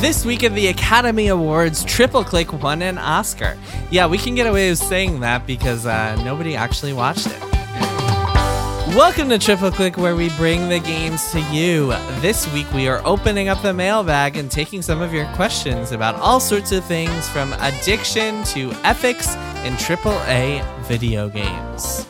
This week at the Academy Awards, Triple Click won an Oscar. Yeah, we can get away with saying that because uh, nobody actually watched it. Welcome to Triple Click, where we bring the games to you. This week, we are opening up the mailbag and taking some of your questions about all sorts of things from addiction to ethics in AAA video games.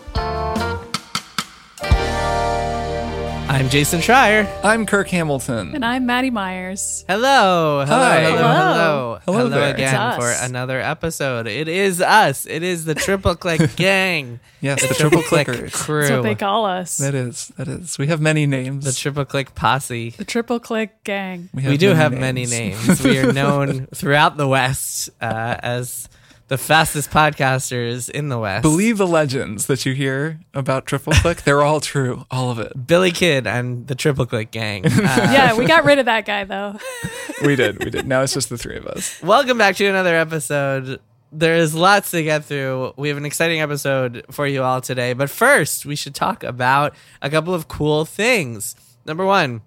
I'm Jason Schreier. I'm Kirk Hamilton. And I'm Maddy Myers. Hello, hello, Hi. hello, hello, Hello there. again It's for another episode. It is us. It is the Triple Click Gang. Yes, the the Triple Triple Click crew. That's what they call us. That is, that is. We have many names. the Triple Click Posse. the Triple Click Gang. we do have many names. we are known throughout the West uh, as the fastest podcasters in the West. Believe the legends that you hear about Triple Click. They're all true. All of it. Billy Kid and the Triple Click Gang. Uh, yeah, we got rid of that guy though. We did. We did. Now it's just the three of us. Welcome back to another episode. There is lots to get through. We have an exciting episode for you all today. But first, we should talk about a couple of cool things. Number one,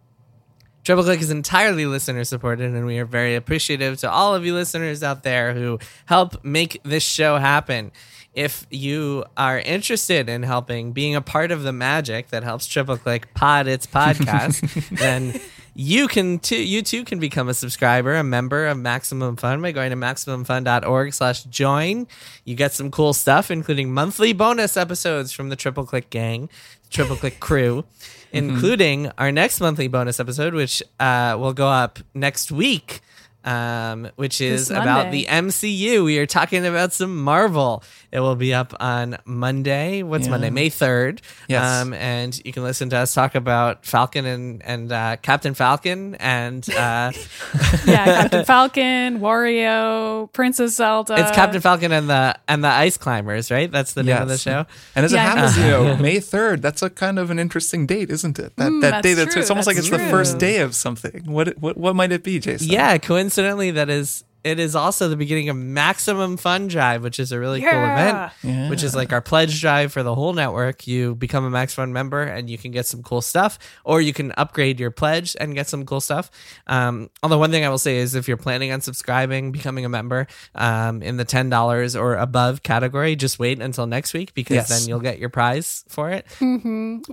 Triple Click is entirely listener supported, and we are very appreciative to all of you listeners out there who help make this show happen. If you are interested in helping being a part of the magic that helps Triple Click pod its podcast, then you can too you too can become a subscriber, a member of Maximum Fun by going to maximumfun.org slash join. You get some cool stuff, including monthly bonus episodes from the Triple Click gang, Triple Click crew, including our next monthly bonus episode, which uh, will go up next week. Um, which is about the MCU. We are talking about some Marvel. It will be up on Monday. What's Yeah. Monday? May 3rd. Yes. Um, and you can listen to us talk about Falcon and, and uh, Captain Falcon and uh, Yeah, Captain Falcon, Wario, Princess Zelda. it's Captain Falcon and the and the Ice Climbers, right? That's the name of the show. And as Yeah, it happens, you know, May 3rd, that's a kind of an interesting date, isn't it? That, Mm, that that's day, that's, true, it's almost like that's it's the first day of something. What, what, what might it be, Jason? Yeah, coincidentally, that is it is also the beginning of Maximum Fun Drive, which is a really cool event. Yeah. Which is like our pledge drive for the whole network. You become a Max Fun member and you can get some cool stuff, or you can upgrade your pledge and get some cool stuff. Um, although one thing I will say is, if you're planning on subscribing, becoming a member um, in the ten dollars or above category, just wait until next week because Yes. then you'll get your prize for it.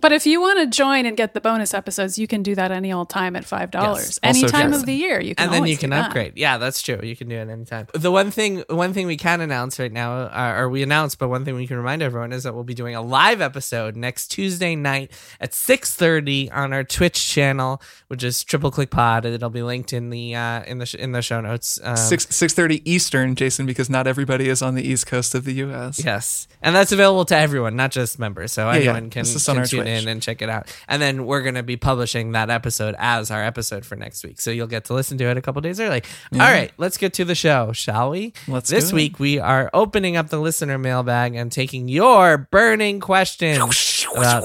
But if you want to join and get the bonus episodes, you can do that any old time at five dollars. Yes. Any Also time yes. of the year, you can. and then you can do that. upgrade. Yeah, that's true. You can do it anytime. The one thing, one thing we can announce right now, uh, or we announced, but one thing we can remind everyone is that we'll be doing a live episode next Tuesday night at six thirty on our Twitch channel, which is Triple Click Pod. And it'll be linked in the uh, in the sh- in the show notes. Um, Six six thirty Eastern, Jason, because not everybody is on the East Coast of the U.S. Yes, and that's available to everyone, not just members. So yeah. anyone can, is on can tune Twitch. in and check it out. And then we're going to be publishing that episode as our episode for next week, so you'll get to listen to it a couple days early. All right, let's get to the show, shall we? Let's This do it. week we are opening up the listener mailbag and taking your burning questions. about-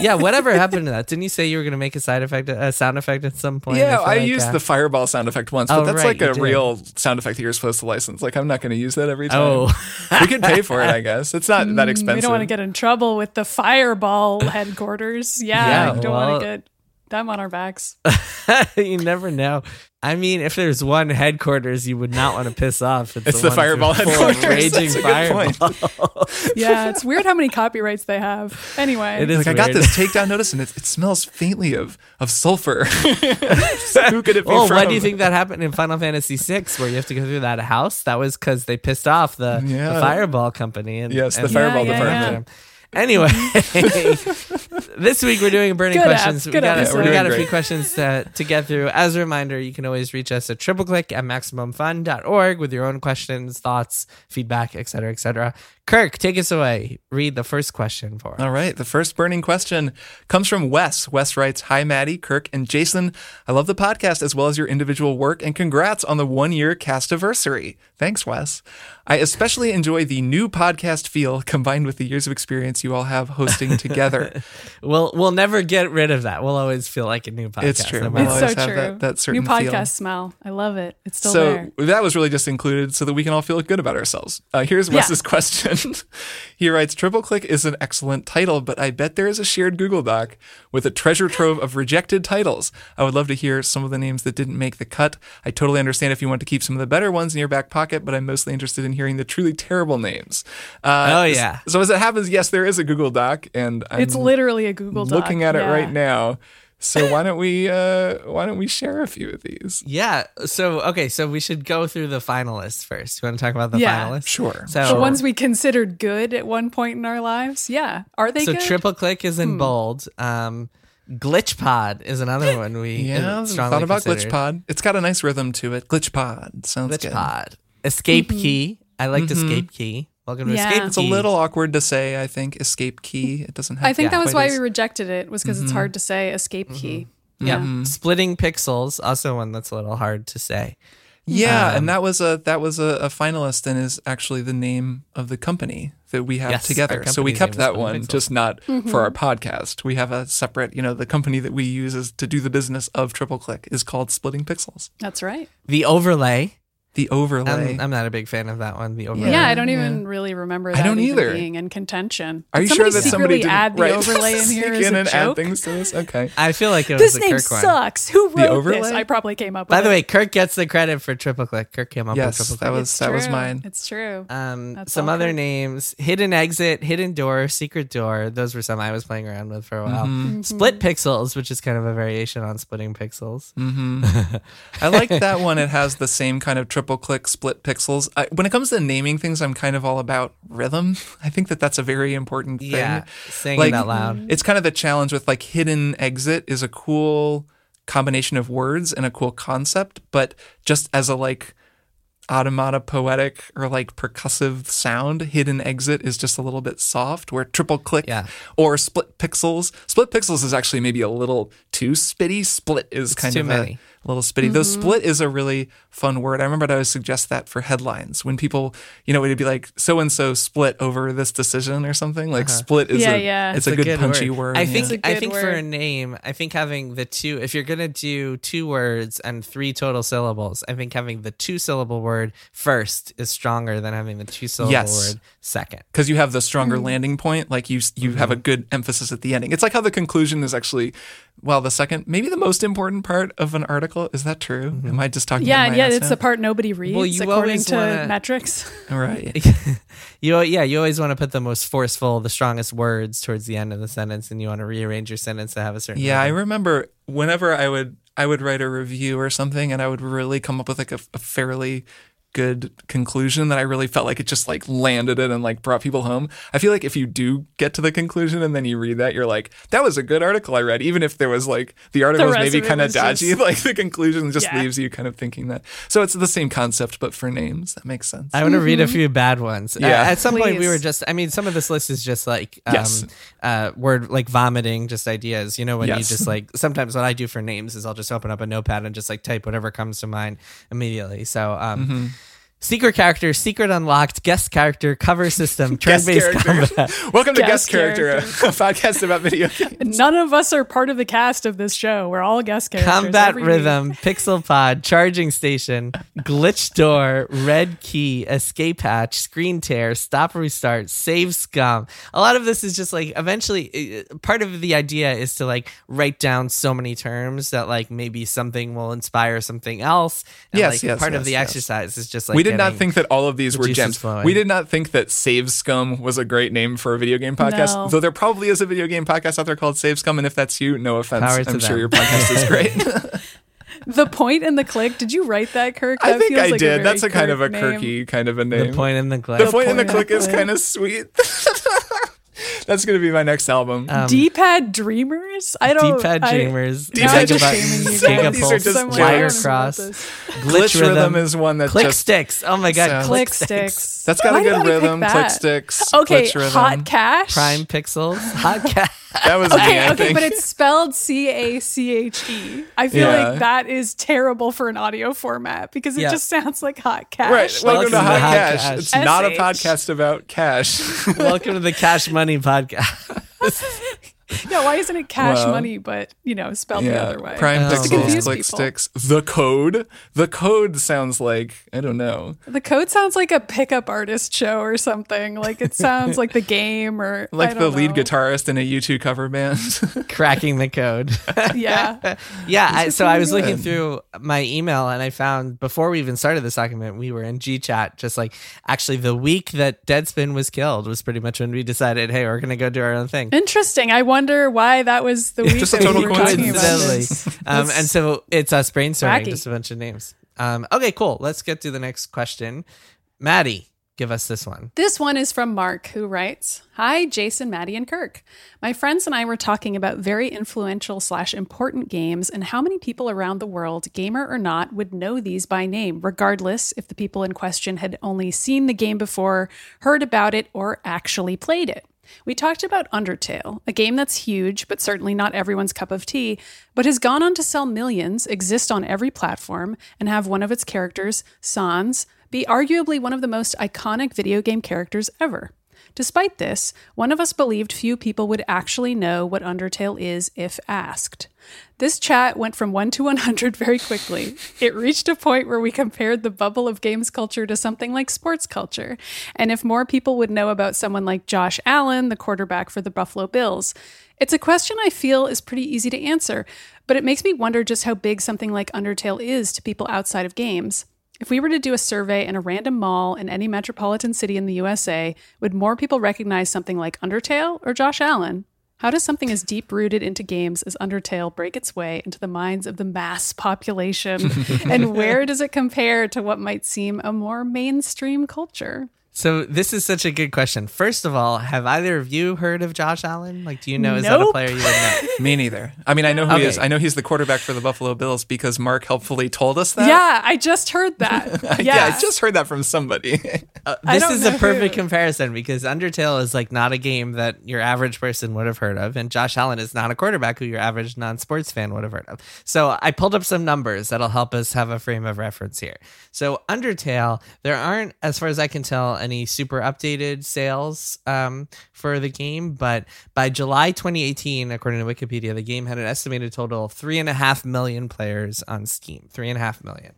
yeah, whatever happened to that? Didn't you say you were going to make a side effect, a sound effect at some point? Yeah, feel I like, used uh, the fireball sound effect once, but Oh, that's right, like you a did. real sound effect that you're supposed to license. Like, I'm not going to use that every time. Oh. we could pay for it, I guess. It's not that expensive. Mm, We don't want to get in trouble with the Fireball headquarters. Yeah, Yeah, we don't well- want to get them on our backs. you never know. I mean, if there's one headquarters you would not want to piss off, it's, It's the one fireball headquarters. raging That's a good fireball. point. Yeah, it's weird how many copyrights they have. Anyway, It is Like, I got this takedown notice, and it, it smells faintly of of sulfur. Who could it be Oh, from? why do you think that happened in Final Fantasy VI, where you have to go through that house? That was because they pissed off the, the fireball company. And, Yes, the and- fireball Yeah, yeah, department. Anyway, this week we're doing burning Good app, questions. we got, episode. we got a few questions to, to get through. As a reminder, you can always reach us at tripleclick at maximumfun.org with your own questions, thoughts, feedback, etc., etc. Kirk, take us away. Read the first question for us. All right. The first burning question comes from Wes. Wes writes Hi, Maddy, Kirk, and Jason. I love the podcast as well as your individual work, and congrats on the one year cast anniversary. Thanks, Wes. I especially enjoy the new podcast feel combined with the years of experience you all have hosting together. We'll we'll never get rid of that. We'll always feel like a new podcast. It's true. no We'll it's always so have true. that- that certain New feel. podcast smell. I love it. It's still so there. that was really just included so that we can all feel good about ourselves. Uh, here's Yeah. Wes's question question. he writes Triple Click is an excellent title, but I bet there is a shared Google Doc with a treasure trove of rejected titles. I would love to hear some of the names that didn't make the cut. I totally understand if you want to keep some of the better ones in your back pocket, but I'm mostly interested in hearing the truly terrible names. Uh, Oh, yeah. So as it happens, yes, there is a Google Doc, and I'm It's literally a Google Doc. looking at it right now. So why don't we uh, why don't we share a few of these? Yeah. So okay. So we should go through the finalists first. You want to talk about the Yeah. finalists? Sure. So The ones we considered good at one point in our lives. Yeah. Are they so good? triple click is in bold. Um, Glitch Pod is another one we Yeah, uh, strongly thought about considered. Glitch Pod. It's got a nice rhythm to it. Glitch Pod sounds Glitch good. Pod. Escape Mm-hmm. Key. I liked Escape Key. Welcome to Yeah. Escape It's a little awkward to say. I think escape key. It doesn't have. I think Yeah. that was why as- we rejected it was because it's Mm-hmm. hard to say escape key. Yeah. Mm-hmm. Splitting Pixels, also one that's a little hard to say. Yeah, Um, and that was a that was a, a finalist and is actually the name of the company that we have Yes, together. So we kept that one, Pixels. just not Mm-hmm. for our podcast. We have a separate, you know, the company that we use is to do the business of Triple Click is called Splitting Pixels. That's right. The Overlay. The overlay. I'm, I'm not a big fan of that one. The Overlay. Yeah, I don't even really remember that don't even either. being in contention. Are you Did sure somebody that somebody secretly didn't add the right, overlay in here sneak as in a and add things to this? Okay. I feel like it was This the name Kirk one. sucks. Who wrote overlay? this? I probably came up. By with By the it. way, Kirk gets the credit for Triple Click. Kirk came up Yes, with Triple that was It's that was mine. It's true. Um, That's some other Kirk. names: Hidden Exit, Hidden Door, Secret Door. Those were some I was playing around with for a while. Mm-hmm. Split Pixels, which is kind of a variation on splitting pixels. I like that one. It has the same kind of triple click split pixels. I, when it comes to naming things, I'm kind of all about rhythm. I think that that's a very important thing. Yeah, saying Like, it out loud. It's kind of the challenge with like hidden exit is a cool combination of words and a cool concept, but just as a like onomatopoetic or like percussive sound, hidden exit is just a little bit soft. Where triple click Yeah. or split pixels, split pixels is actually maybe a little too spitty. Split is kind too of many. a little spitty. Though mm-hmm. split is a really fun word. I remember I would suggest that for headlines when people, you know, it'd be like so and so split over this decision or something. Like uh-huh. split is Yeah, a yeah. it's, a, good, punchy word. I think It's a I good think for a name, I think having the two if you're gonna do two words and three total syllables, I think having the two syllable word first is stronger than having the two syllable Yes. word second. because you have the stronger Mm. landing point. Like you, you have a mm-hmm. good emphasis at the ending. It's like how the conclusion is actually, well, the second, maybe the most important part of an article. Is that true? Mm-hmm. Am I just talking? yeah, out my yeah, ass it's the part nobody reads Well, you according always to wanna- metrics. right. you yeah, you always want to put the most forceful, the strongest words towards the end of the sentence, and you want to rearrange your sentence to have a certain. Yeah, I remember whenever I would I would write a review or something, and I would really come up with like a, a fairly good conclusion that I really felt like it just like landed it and like brought people home. I feel like if you do get to the conclusion and then you read that, you're like, that was a good article I read, even if there was like the article was maybe kind of dodgy. just- Like the conclusion just Yeah. leaves you kind of thinking that. So it's the same concept, but for names. That makes sense. I want to read a few bad ones. Uh, Yeah. at some point, we were just. I mean, some of this list is just like um, Yes. uh, word like vomiting, just ideas. You know, when you just like. Sometimes what I do for names is I'll just open up a notepad and just like type whatever comes to mind immediately. So. um Mm-hmm. Secret character, secret unlocked, guest character, cover system, Guest turn-based character. combat. Welcome to Guest Guest Character, character. a podcast about video games. None of us are part of the cast of this show. We're all guest characters. Combat every week. rhythm, pixel pod, charging station, glitch door, red key, escape hatch, screen tear, stop restart, save scum. A lot of this is just like eventually uh, part of the idea is to like write down so many terms that like maybe something will inspire something else. And, Yes, like, yes, part of the yes. exercise is just like we did not think that all of these the were gems. flowing. We did not think that Save Scum was a great name for a video game podcast. No. Though there probably is a video game podcast out there called Save Scum, and if that's you, no offense. Power I'm sure them. your podcast is great. The point and the click. Did you write that, Kirk? I think feels I like did. very That's a kind of a name. quirky kind of a the name. point in the click. The point in the point click is kind of sweet. That's going to be my next album. Um, D-pad dreamers. I don't. D-pad I- dreamers, Now I'm just Megabut- shaming you Giga guys. These are Pulse, just So much. jokes. I wire don't know about cross. Glitch rhythm is one that click just sticks. Oh my god, sounds- Click sticks. that's got Why a good rhythm. Click sticks. Okay, glitch rhythm. hot cash. prime pixels, hot cat. That was Okay, me, I okay, think. but it's spelled C A C H E. I feel Yeah. like that is terrible for an audio format because it Yeah. just sounds like hot cash. Right. Welcome, to Hot Cash. It's not a podcast about cash. Welcome to the Cash Money Podcast. Yeah, why isn't it cash Well, money, but you know, spelled the other way? Prime Just to Pixels, confuse Click people. Sticks, the code. The code sounds like I don't know, The code sounds like a pickup artist show or something. Like it sounds like the game or like the don't lead know. guitarist in a U2 cover band. Cracking the code. Yeah. yeah. I, so I was pretty looking through my email and I found before we even started this document, we were in G chat. Just like actually, the week that Deadspin was killed was pretty much when we decided, hey, we're gonna go do our own thing. Interesting. I wonder why that was the week Just a total we were talking about coincidentally. this. Um, and so it's us brainstorming Wacky. just a bunch of names. Um, okay, cool. Let's get to the next question. Maddy, give us this one. This one is from Mark, who writes Hi, Jason, Maddy, and Kirk. My friends and I were talking about very influential slash important games and how many people around the world, gamer or not, would know these by name, regardless if the people in question had only seen the game before, heard about it, or actually played it. We talked about Undertale, a game that's huge, but certainly not everyone's cup of tea, but has gone on to sell millions, exist on every platform, and have one of its characters, Sans, be arguably one of the most iconic video game characters ever. Despite this, one of us believed few people would actually know what Undertale is if asked. This chat went from 1 to 100 very quickly. It reached a point where we compared the bubble of games culture to something like sports culture. And if more people would know about someone like Josh Allen, the quarterback for the Buffalo Bills, it's a question I feel is pretty easy to answer, but it makes me wonder just how big something like Undertale is to people outside of games. If we were to do a survey in a random mall in any metropolitan city in the USA, would more people recognize something like Undertale or Josh Allen? How does something as deep rooted into games as Undertale break its way into the minds of the mass population? and where does it compare to what might seem a more mainstream culture? So this is such a good question. First of all, have either of you heard of Josh Allen? Like, do you know is that a player you would know? Me neither. I mean, I know who he is. I know he's the quarterback for the Buffalo Bills because Mark helpfully told us that. yeah, I just heard that. Yeah, yeah, I just heard that from somebody. Uh, this is a perfect who. comparison because Undertale is like not a game that your average person would have heard of, and Josh Allen is not a quarterback who your average non-sports fan would have heard of. So I pulled up some numbers that'll help us have a frame of reference here. So Undertale, there aren't, as far as I can tell, any super updated sales um, for the game, but by July 2018, according to Wikipedia, the game had an estimated total of three and a half million players on Steam. Three and a half million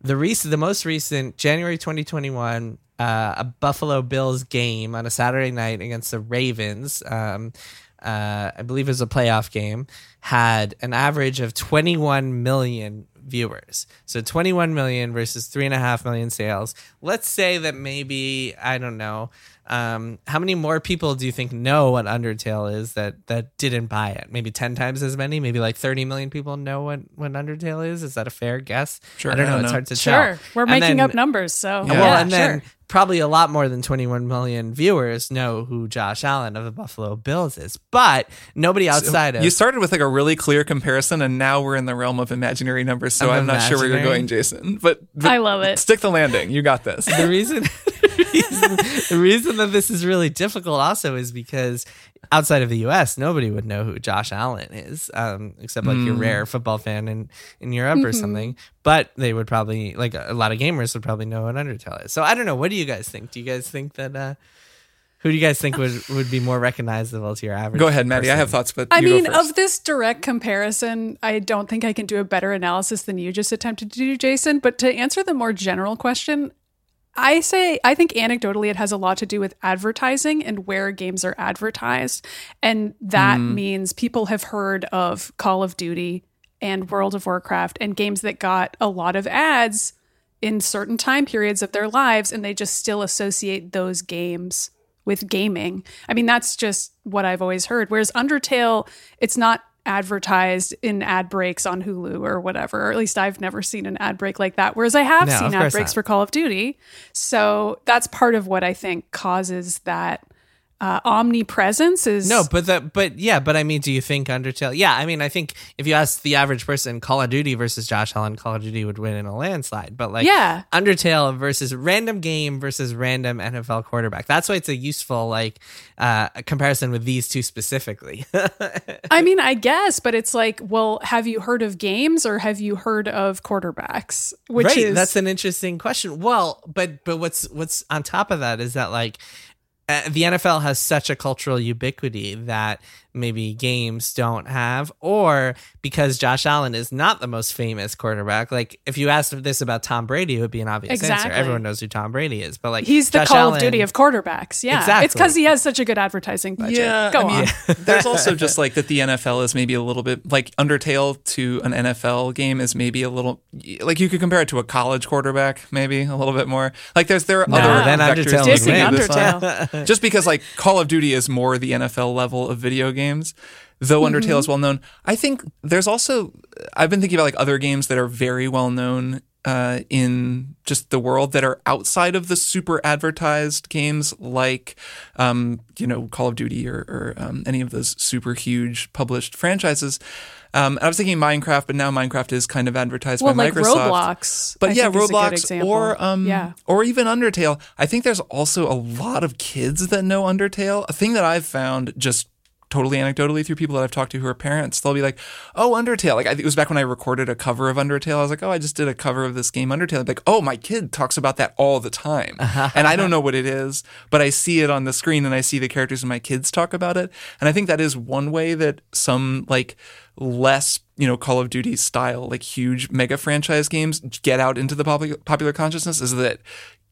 the recent, the most recent January 2021, uh, a Buffalo Bills game on a Saturday night against the Ravens. Um, uh, I believe it was a playoff game. Had an average of 21 million viewers. So 21 million versus three and a half million sales. Let's say that maybe I don't know. Um, how many more people do you think know what Undertale is that that didn't buy it? Maybe 10 times as many. Maybe like 30 million people know what what Undertale is. Is that a fair guess? Sure, I don't I know. don't it's know. hard to tell. Sure. We're And making then- up numbers, so Yeah. well, yeah, and then sure. Probably a lot more than 21 million viewers know who Josh Allen of the Buffalo Bills is, but nobody outside of you started with like a really clear comparison, and now we're in the realm of imaginary numbers. So Of I'm not sure where you're going, Jason. But, but I love it. Stick the landing. You got this. the reason the reason, the reason that this is really difficult also is because outside of the US nobody would know who Josh Allen is um, except like your rare football fan in in Europe or something but they would probably like a lot of gamers would probably know what Undertale is so I don't know what do you guys think do you guys think that uh who do you guys think would, would be more recognizable to your average Go ahead, Maddy. I have thoughts, but I you mean, go first. of this direct comparison, I don't think I can do a better analysis than you just attempted to do, Jason. But to answer the more general question, I say I think anecdotally it has a lot to do with advertising and where games are advertised. And that means people have heard of Call of Duty and World of Warcraft and games that got a lot of ads in certain time periods of their lives and they just still associate those games with gaming. I mean, that's just what I've always heard. Whereas Undertale, it's not advertised in ad breaks on Hulu or whatever. Or at least I've never seen an ad break like that. Whereas I have No, seen ad breaks not. for Call of Duty. So that's part of what I think causes that uh, omnipresence is No, but that, but yeah, but I mean, do you think Undertale? Yeah, I mean, I think if you ask the average person, Call of Duty versus Josh Allen, Call of Duty would win in a landslide. But like, Yeah. Undertale versus random game versus random NFL quarterback. That's why it's a useful like uh, comparison with these two specifically. I mean, I guess, but it's like, well, have you heard of games or have you heard of quarterbacks? Which right, is that's an interesting question. Well, but but what's what's on top of that is that like uh, the NFL has such a cultural ubiquity that maybe games don't have, or because Josh Allen is not the most famous quarterback. Like if you asked this about Tom Brady, it would be an obvious Exactly. answer. Everyone knows who Tom Brady is, but like He's the Josh Call Allen- of Duty of quarterbacks. Yeah. exactly. It's because he has such a good advertising budget. Yeah, Go I mean, there's also just like that the NFL is maybe a little bit like Undertale to an NFL game is maybe a little like you could compare it to a college quarterback, maybe a little bit more. Like there's there are No, other then Undertale to would do win. this on. Undertale. just because like Call of Duty is more the NFL level of video games. Though Mm-hmm. Undertale is well known, I think there's also I've been thinking about like other games that are very well known uh, in just the world that are outside of the super advertised games like um, you know Call of Duty or, or um, any of those super huge published franchises. Um, I was thinking Minecraft, but now Minecraft is kind of advertised well, by like Microsoft. Roblox. But I yeah, think is a good Roblox or um yeah. or even Undertale. I think there's also a lot of kids that know Undertale. A thing that I've found just totally anecdotally through people that I've talked to who are parents, they'll be like, "Oh, Undertale!" Like I it was back when I recorded a cover of Undertale. I was like, "Oh, I just did a cover of this game Undertale." Like, "Oh, my kid talks about that all the time," and I don't know what it is, but I see it on the screen and I see the characters and my kids talk about it, and I think that is one way that some like less you know Call of Duty style like huge mega franchise games get out into the popular popular consciousness is that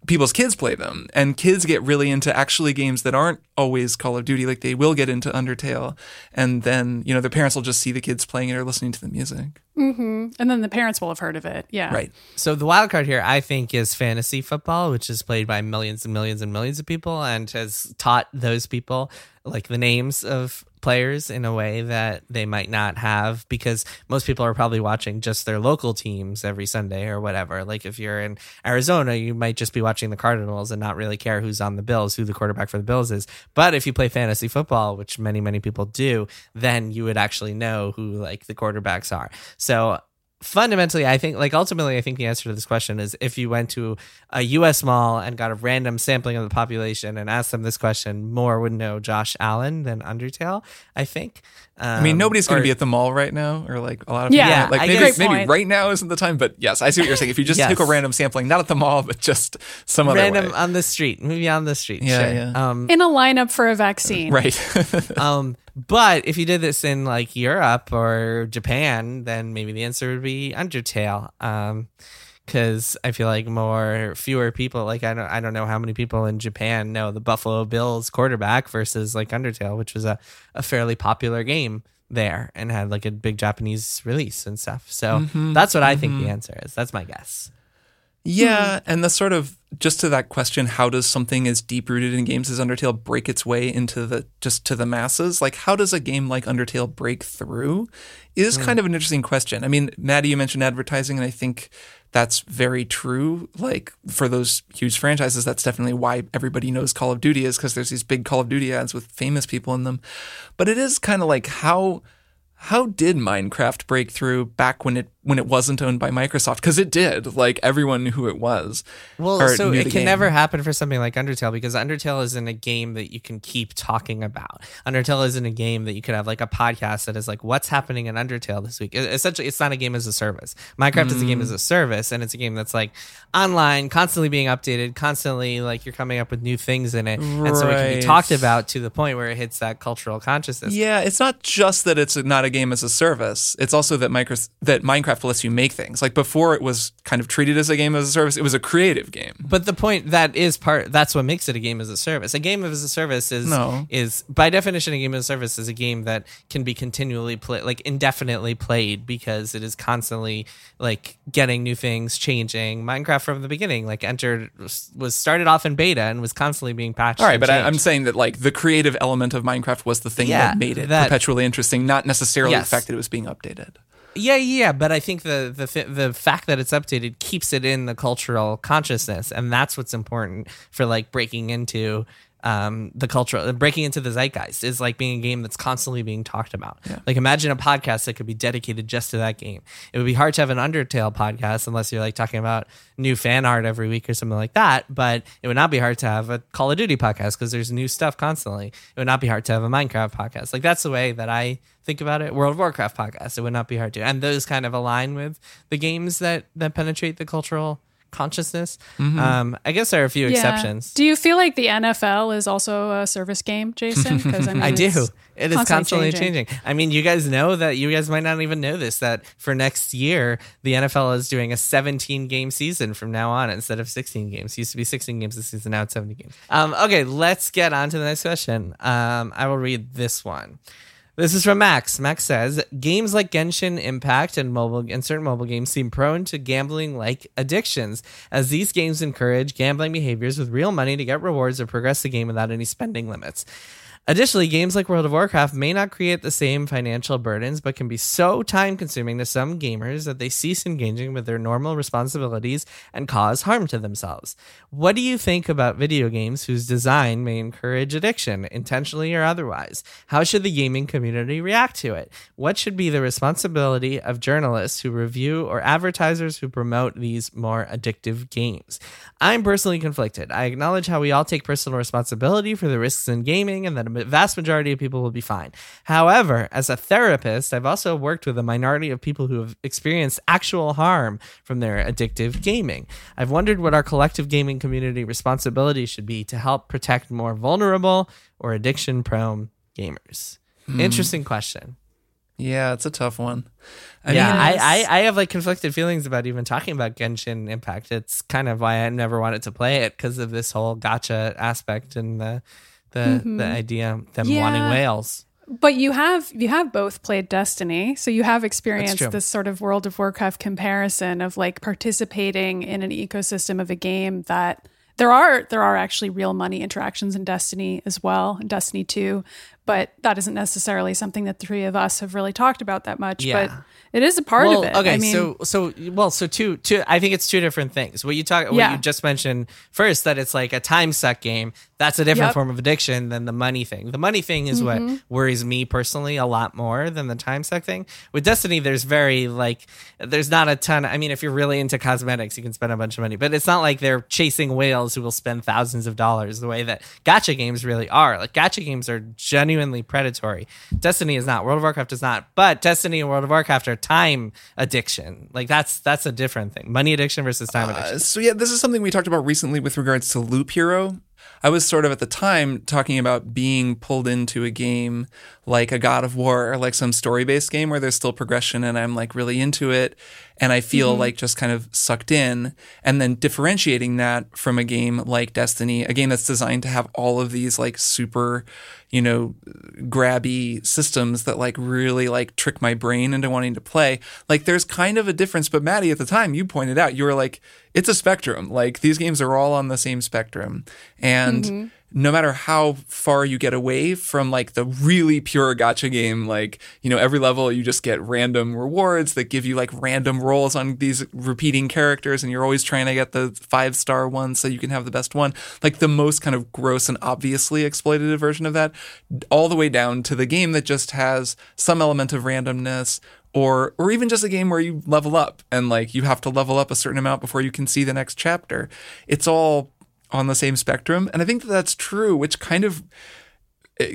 people's kids play them. And kids get really into actually games that aren't always Call of Duty. Like they will get into Undertale. And then you know the parents will just see the kids playing it or listening to the music. Mm-hmm. And then the parents will have heard of it. Yeah. right. So the wild card here, I think, is fantasy football, which is played by millions and millions and millions of people, and has taught those people like the names of players in a way that they might not have because most people are probably watching just their local teams every Sunday or whatever. Like if you're in Arizona, you might just be watching the Cardinals and not really care who's on the Bills, who the quarterback for the Bills is. But if you play fantasy football, which many many people do, then you would actually know who like the quarterbacks are. So fundamentally i think like ultimately i think the answer to this question is if you went to a us mall and got a random sampling of the population and asked them this question more would know josh allen than undertale i think I mean Um, nobody's going to be at the mall right now or like a lot of Yeah, people like I maybe, maybe point. right now isn't the time but yes I see what you're saying if you just Yes. took a random sampling not at the mall but just some other random way. on the street maybe on the street Yeah, sure. yeah. um In a lineup for a vaccine. right um but if you did this in like europe or japan then maybe the answer would be undertale um because I feel like more fewer people like I don't I don't know how many people in Japan know the Buffalo Bills quarterback versus like Undertale, which was a, a fairly popular game there and had like a big Japanese release and stuff. So Mm-hmm. that's what I think the answer is. That's my guess. Hmm. Yeah, and the sort of just to that question, how does something as deep rooted in games as Undertale break its way into the just to the masses? Like, how does a game like Undertale break through? Is hmm. kind of an interesting question. I mean, Maddy, you mentioned advertising, and I think that's very true. Like for those huge franchises, that's definitely why everybody knows Call of Duty is because there's these big Call of Duty ads with famous people in them. But it is kind of like how how did Minecraft break through back when it when it wasn't owned by Microsoft? Because it did. Like everyone knew who it was. Well, or so it can game. never happen for something like Undertale because Undertale isn't a game that you can keep talking about. Undertale isn't a game that you could have like a podcast that is like, what's happening in Undertale this week? E- Essentially, it's not a game as a service. Minecraft is a game as a mm. service, and it's a game that's like online, constantly being updated, constantly like you're coming up with new things in it, and so it can be talked about to the point where it hits that cultural consciousness. Yeah, it's not just that it's not a game as a service. It's also that micro that Minecraft lets you make things. Like before, it was kind of treated as a game as a service. It was a creative game. But the point that is part that's what makes it a game as a service. A game as a service is No. is by definition a game as a service is a game that can be continually played like indefinitely played because it is constantly like getting new things, changing. Minecraft from the beginning like entered was started off in beta and was constantly being patched. All right, but I, I'm saying that like the creative element of Minecraft was the thing Yeah, that made it that- perpetually interesting, not necessarily Yes. the fact that it was being updated. Yeah, yeah, but I think the the th- the fact that it's updated keeps it in the cultural consciousness, and that's what's important for like breaking into um, the cultural, breaking into the zeitgeist is like being a game that's constantly being talked about. Like imagine a podcast that could be dedicated just to that game. It would be hard to have an Undertale podcast unless you're like talking about new fan art every week or something like that. But it would not be hard to have a Call of Duty podcast because there's new stuff constantly. It would not be hard to have a Minecraft podcast. Like that's the way that I think about it. World of Warcraft podcast. It would not be hard to, and those kind of align with the games that that penetrate the cultural consciousness. Um, I guess there are a few Yeah. exceptions. Do you feel like the NFL is also a service game, Jason? Because I, mean, I do. it's- It is constantly, changing. I mean, you guys know that you guys might not even know this that for next year, the NFL is doing a 17 game season from now on instead of 16 games. It used to be 16 games this season, now it's 17 games. Um, okay, let's get on to the next question. Um, I will read this one. This is from Max. Max says games like Genshin Impact and mobile and certain mobile games seem prone to gambling like addictions, as these games encourage gambling behaviors with real money to get rewards or progress the game without any spending limits. Additionally, games like World of Warcraft may not create the same financial burdens, but can be so time consuming to some gamers that they cease engaging with their normal responsibilities and cause harm to themselves. What do you think about video games whose design may encourage addiction, intentionally or otherwise? How should the gaming community react to it? What should be the responsibility of journalists who review or advertisers who promote these more addictive games? I'm personally conflicted. I acknowledge how we all take personal responsibility for the risks in gaming and that vast majority of people will be fine. However, as a therapist, I've also worked with a minority of people who have experienced actual harm from their addictive gaming. I've wondered what our collective gaming community responsibility should be to help protect more vulnerable or addiction prone gamers. Hmm. Interesting question. Yeah, it's a tough one. I yeah, mean, I, I, I have like conflicted feelings about even talking about Genshin Impact. It's kind of why I never wanted to play it because of this whole gacha aspect and the the the mm-hmm. idea of them Yeah. wanting whales. But you have you have both played Destiny, so you have experienced this sort of World of Warcraft comparison of like participating in an ecosystem of a game that there are there are actually real money interactions in Destiny as well, in Destiny 2, but that isn't necessarily something that the three of us have really talked about that much, Yeah. but it is a part well, of it. Okay, I mean, so so well, so two two. I think it's two different things. What you talk, what Yeah. you just mentioned first, that it's like a time suck game. That's a different Yep. form of addiction than the money thing. The money thing is Mm-hmm. what worries me personally a lot more than the time suck thing. With Destiny, there's very like there's not a ton. I mean, if you're really into cosmetics, you can spend a bunch of money, but it's not like they're chasing whales who will spend thousands of dollars the way that gacha games really are. Like gacha games are genuinely predatory. Destiny is not. World of Warcraft is not. But Destiny and World of Warcraft are time addiction. Like that's that's a different thing. Money addiction versus time addiction. Uh, so yeah, this is something we talked about recently with regards to Loop Hero. I was sort of at the time talking about being pulled into a game like a God of War or like some story based game where there's still progression and I'm like really into it and I feel mm-hmm. like just kind of sucked in and then differentiating that from a game like Destiny, a game that's designed to have all of these like super, you know, grabby systems that like really like trick my brain into wanting to play. Like there's kind of a difference, but Maddy at the time you pointed out you were like it's a spectrum. Like these games are all on the same spectrum and mm-hmm. No matter how far you get away from like the really pure gacha game, like, you know, every level you just get random rewards that give you like random rolls on these repeating characters and you're always trying to get the five star one so you can have the best one. Like the most kind of gross and obviously exploitative version of that, all the way down to the game that just has some element of randomness or or even just a game where you level up and like you have to level up a certain amount before you can see the next chapter. It's all on the same spectrum, and I think that that's true, which kind of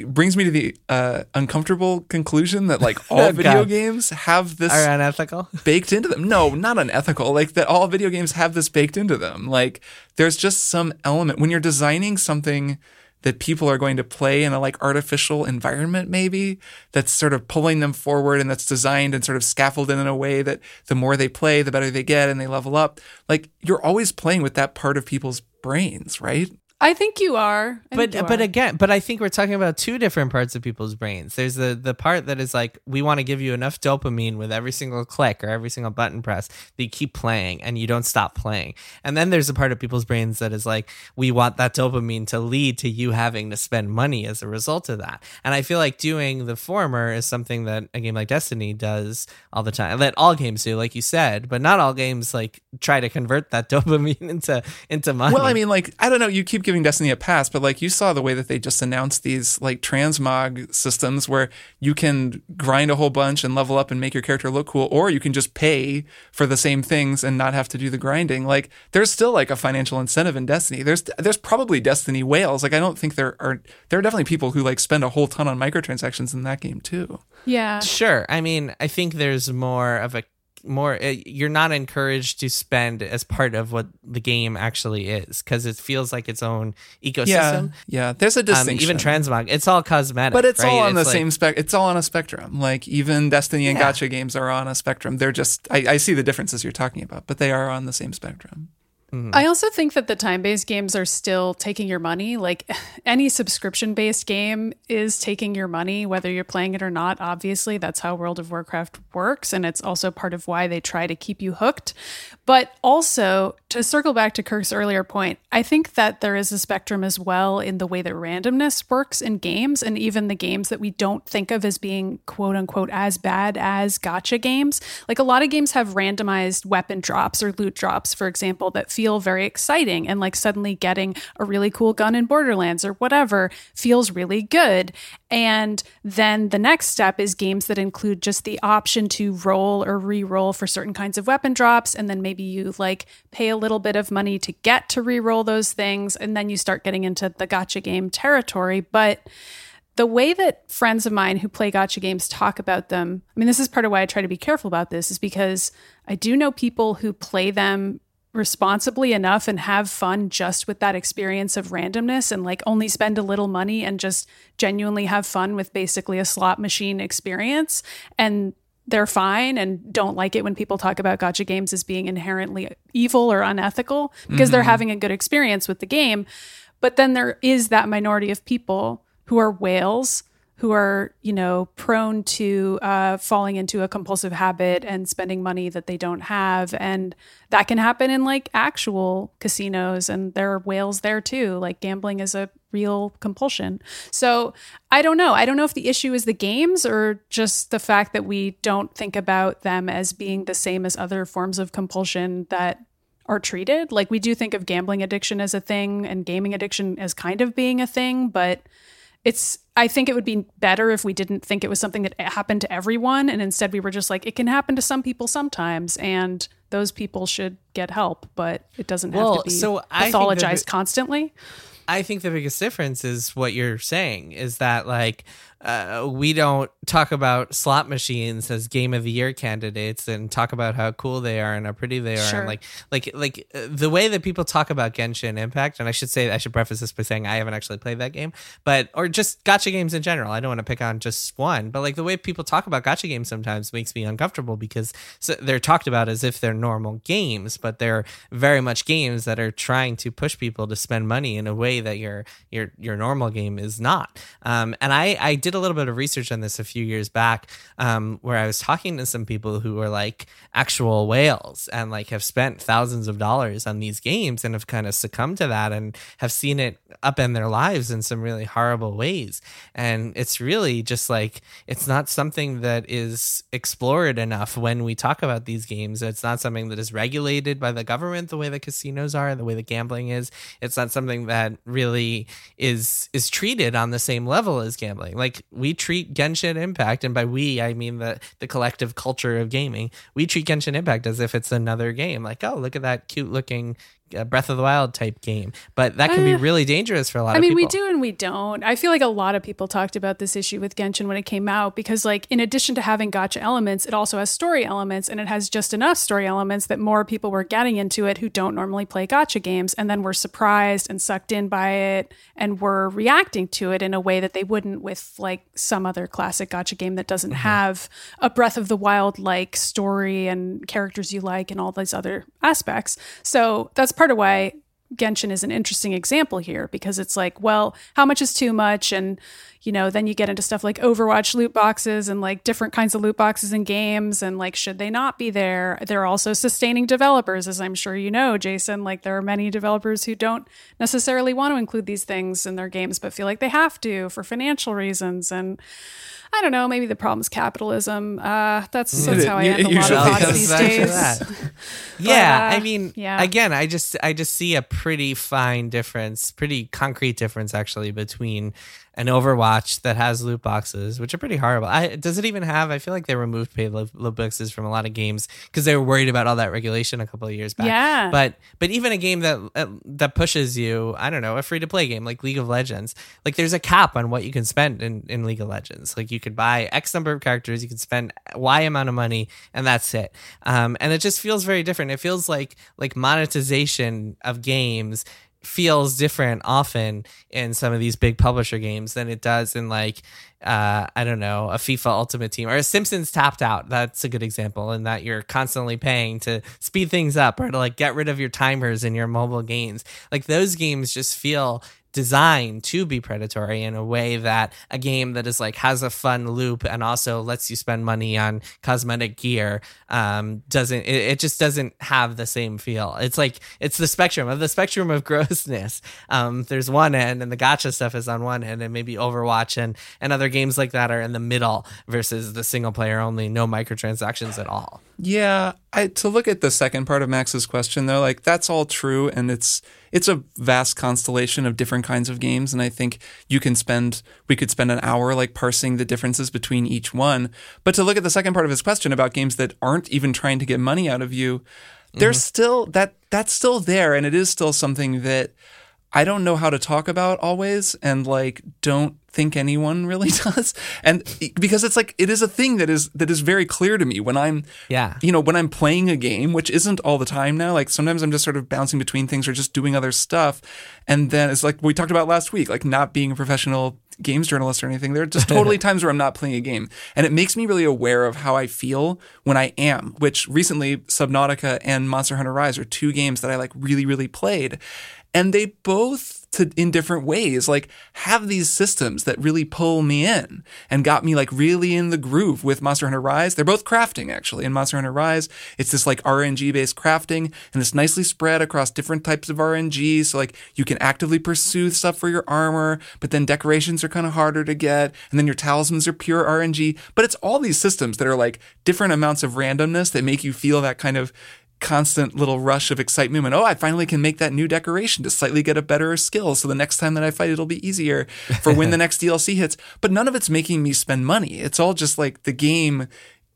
brings me to the uh, uncomfortable conclusion that like all video God. games have this Are unethical? baked into them. No, not unethical. Like that all video games have this baked into them. Like there's just some element when you're designing something that people are going to play in a like artificial environment maybe that's sort of pulling them forward and that's designed and sort of scaffolded in a way that the more they play the better they get and they level up like you're always playing with that part of people's brains right I think you are. I But you but are. again, but I think we're talking about two different parts of people's brains. There's the the part that is like we want to give you enough dopamine with every single click or every single button press that you keep playing and you don't stop playing. And then there's a part of people's brains that is like we want that dopamine to lead to you having to spend money as a result of that. And I feel like doing the former is something that a game like Destiny does all the time. That all games do, like you said, but not all games like try to convert that dopamine into into money. Well, I mean, like I don't know. You keep giving Destiny a pass, but like you saw the way that they just announced these like transmog systems where you can grind a whole bunch and level up and make your character look cool, or you can just pay for the same things and not have to do the grinding. Like there's still like a financial incentive in Destiny. There's there's probably Destiny whales. Like I don't think there are there are definitely people who like spend a whole ton on microtransactions in that game too. yeah. Sure. I mean, I think there's more of a more uh, you're not encouraged to spend as part of what the game actually is because it feels like its own ecosystem. yeah. There's a Um, distinction. even transmog, it's all cosmetic, but it's right? all on the like- same spec. It's all on a spectrum. Like even Destiny and Yeah. Gacha games are on a spectrum. They're just. I, I see the differences you're talking about, but they are on the same spectrum. Mm-hmm. I also think that the time based games are still taking your money. Like any subscription based game is taking your money, whether you're playing it or not. Obviously, that's how World of Warcraft works. And it's also part of why they try to keep you hooked. But also, to circle back to Kirk's earlier point, I think that there is a spectrum as well in the way that randomness works in games and even the games that we don't think of as being quote unquote as bad as gacha games. Like a lot of games have randomized weapon drops or loot drops, for example, that feel very exciting and like suddenly getting a really cool gun in Borderlands or whatever feels really good. And then the next step is games that include just the option to roll or re-roll for certain kinds of weapon drops and then maybe you like pay a little bit of money to get to re-roll those things and then you start getting into the gacha game territory. But the way that friends of mine who play gacha games talk about them, I mean, this is part of why I try to be careful about this, is because I do know people who play them responsibly enough and have fun just with that experience of randomness and like only spend a little money and just genuinely have fun with basically a slot machine experience. And they're fine and don't like it when people talk about gacha games as being inherently evil or unethical because they're mm-hmm. having a good experience with the game. But then there is that minority of people who are whales who are, you know, prone to uh, falling into a compulsive habit and spending money that they don't have. And that can happen in like actual casinos, and there are whales there too. Like gambling is a real compulsion. So I don't know. I don't know if the issue is the games or just the fact that we don't think about them as being the same as other forms of compulsion that are treated. Like we do think of gambling addiction as a thing and gaming addiction as kind of being a thing, but it's I think it would be better if we didn't think it was something that happened to everyone and instead we were just like it can happen to some people sometimes and those people should get help, but it doesn't have Well, to be so pathologized it- constantly. I think the biggest difference is what you're saying is that like uh, we don't talk about slot machines as game of the year candidates and talk about how cool they are and how pretty they are Sure. and like like like uh, the way that people talk about Genshin Impact and I should say I should preface this by saying I haven't actually played that game but or just gacha games in general I don't want to pick on just one but like the way people talk about gacha games sometimes makes me uncomfortable because they're talked about as if they're normal games but they're very much games that are trying to push people to spend money in a way that your your your normal game is not um, and I I did a little bit of research on this a few years back um, where I was talking to some people who were like actual whales and like have spent thousands of dollars on these games and have kind of succumbed to that and have seen it upend their lives in some really horrible ways. And it's really just like it's not something that is explored enough when we talk about these games. It's not something that is regulated by the government the way the casinos are the way the gambling is. It's not something that really is is treated on the same level as gambling. Like we treat Genshin Impact and by we I mean the the collective culture of gaming we treat Genshin Impact as if it's another game. Like oh look at that cute looking uh, Breath of the Wild type game but that can be Eh. really dangerous for a lot I of mean, people I mean, we do and we don't. I feel like a lot of people talked about this issue with Genshin when it came out because, like, in addition to having gacha elements, it also has story elements and it has just enough story elements that more people were getting into it who don't normally play gacha games and then were surprised and sucked in by it and were reacting to it in a way that they wouldn't with, like, some other classic gacha game that doesn't have a Breath of the Wild like story and characters you like and all these other aspects. So that's part of why Genshin is an interesting example here because it's like, well, how much is too much? And, you know, then you get into stuff like Overwatch loot boxes and like different kinds of loot boxes in games. And like, should they not be there? They're also sustaining developers, as I'm sure you know, Jason. Like, there are many developers who don't necessarily want to include these things in their games, but feel like they have to for financial reasons. And, I don't know. Maybe the problem is capitalism. Uh, that's that's how I it end a lot of thoughts these days. that. yeah, uh, I mean, yeah. again, I just I just see a pretty fine difference, pretty concrete difference actually between an Overwatch that has loot boxes, which are pretty horrible. I, does it even have? I feel like they removed paid loot loot boxes from a lot of games because they were worried about all that regulation a couple of years back. Yeah. but but even a game that uh, that pushes you, I don't know, a free to play game like League of Legends, like there's a cap on what you can spend in in League of Legends. Like you could buy X number of characters, you can spend Y amount of money, and that's it. Um, and it just feels very different. It feels like like monetization of games feels different often in some of these big publisher games than it does in like uh, I don't know a FIFA Ultimate Team or a Simpsons Tapped Out. That's a good example in that you're constantly paying to speed things up or to like get rid of your timers in your mobile games. Like those games just feel designed to be predatory in a way that a game that is like has a fun loop and also lets you spend money on cosmetic gear um doesn't it, it just doesn't have the same feel. It's like it's the spectrum. Of the spectrum of grossness um there's one end and the gacha stuff is on one end and maybe overwatch and and other games like that are in the middle versus the single player only no microtransactions at all Yeah, I to look at the second part of Max's question though, like that's all true and it's it's a vast constellation of different kinds of games and I think you can spend we could spend an hour like parsing the differences between each one. But to look at the second part of his question about games that aren't even trying to get money out of you, there's mm-hmm. still that that's still there and it is still something that I don't know how to talk about always and like don't think anyone really does. And because it's like it is a thing that is that is very clear to me when I'm Yeah. you know, when I'm playing a game, which isn't all the time now, like sometimes I'm just sort of bouncing between things or just doing other stuff. And then it's like we talked about last week, like not being a professional games journalist or anything. There are just totally times where I'm not playing a game. And it makes me really aware of how I feel when I am, which recently Subnautica and Monster Hunter Rise are two games that I like really, really played. And they both to in different ways like have these systems that really pull me in and got me like really in the groove with Monster Hunter Rise. They're both crafting actually. In Monster Hunter Rise, it's this like RNG based crafting and it's nicely spread across different types of RNG. So like you can actively pursue stuff for your armor, but then decorations are kind of harder to get. And then your talismans are pure RNG. But it's all these systems that are like different amounts of randomness that make you feel that kind of constant little rush of excitement when oh I finally can make that new decoration to slightly get a better skill. So the next time that I fight it'll be easier for when the next DLC hits. But none of it's making me spend money. It's all just like the game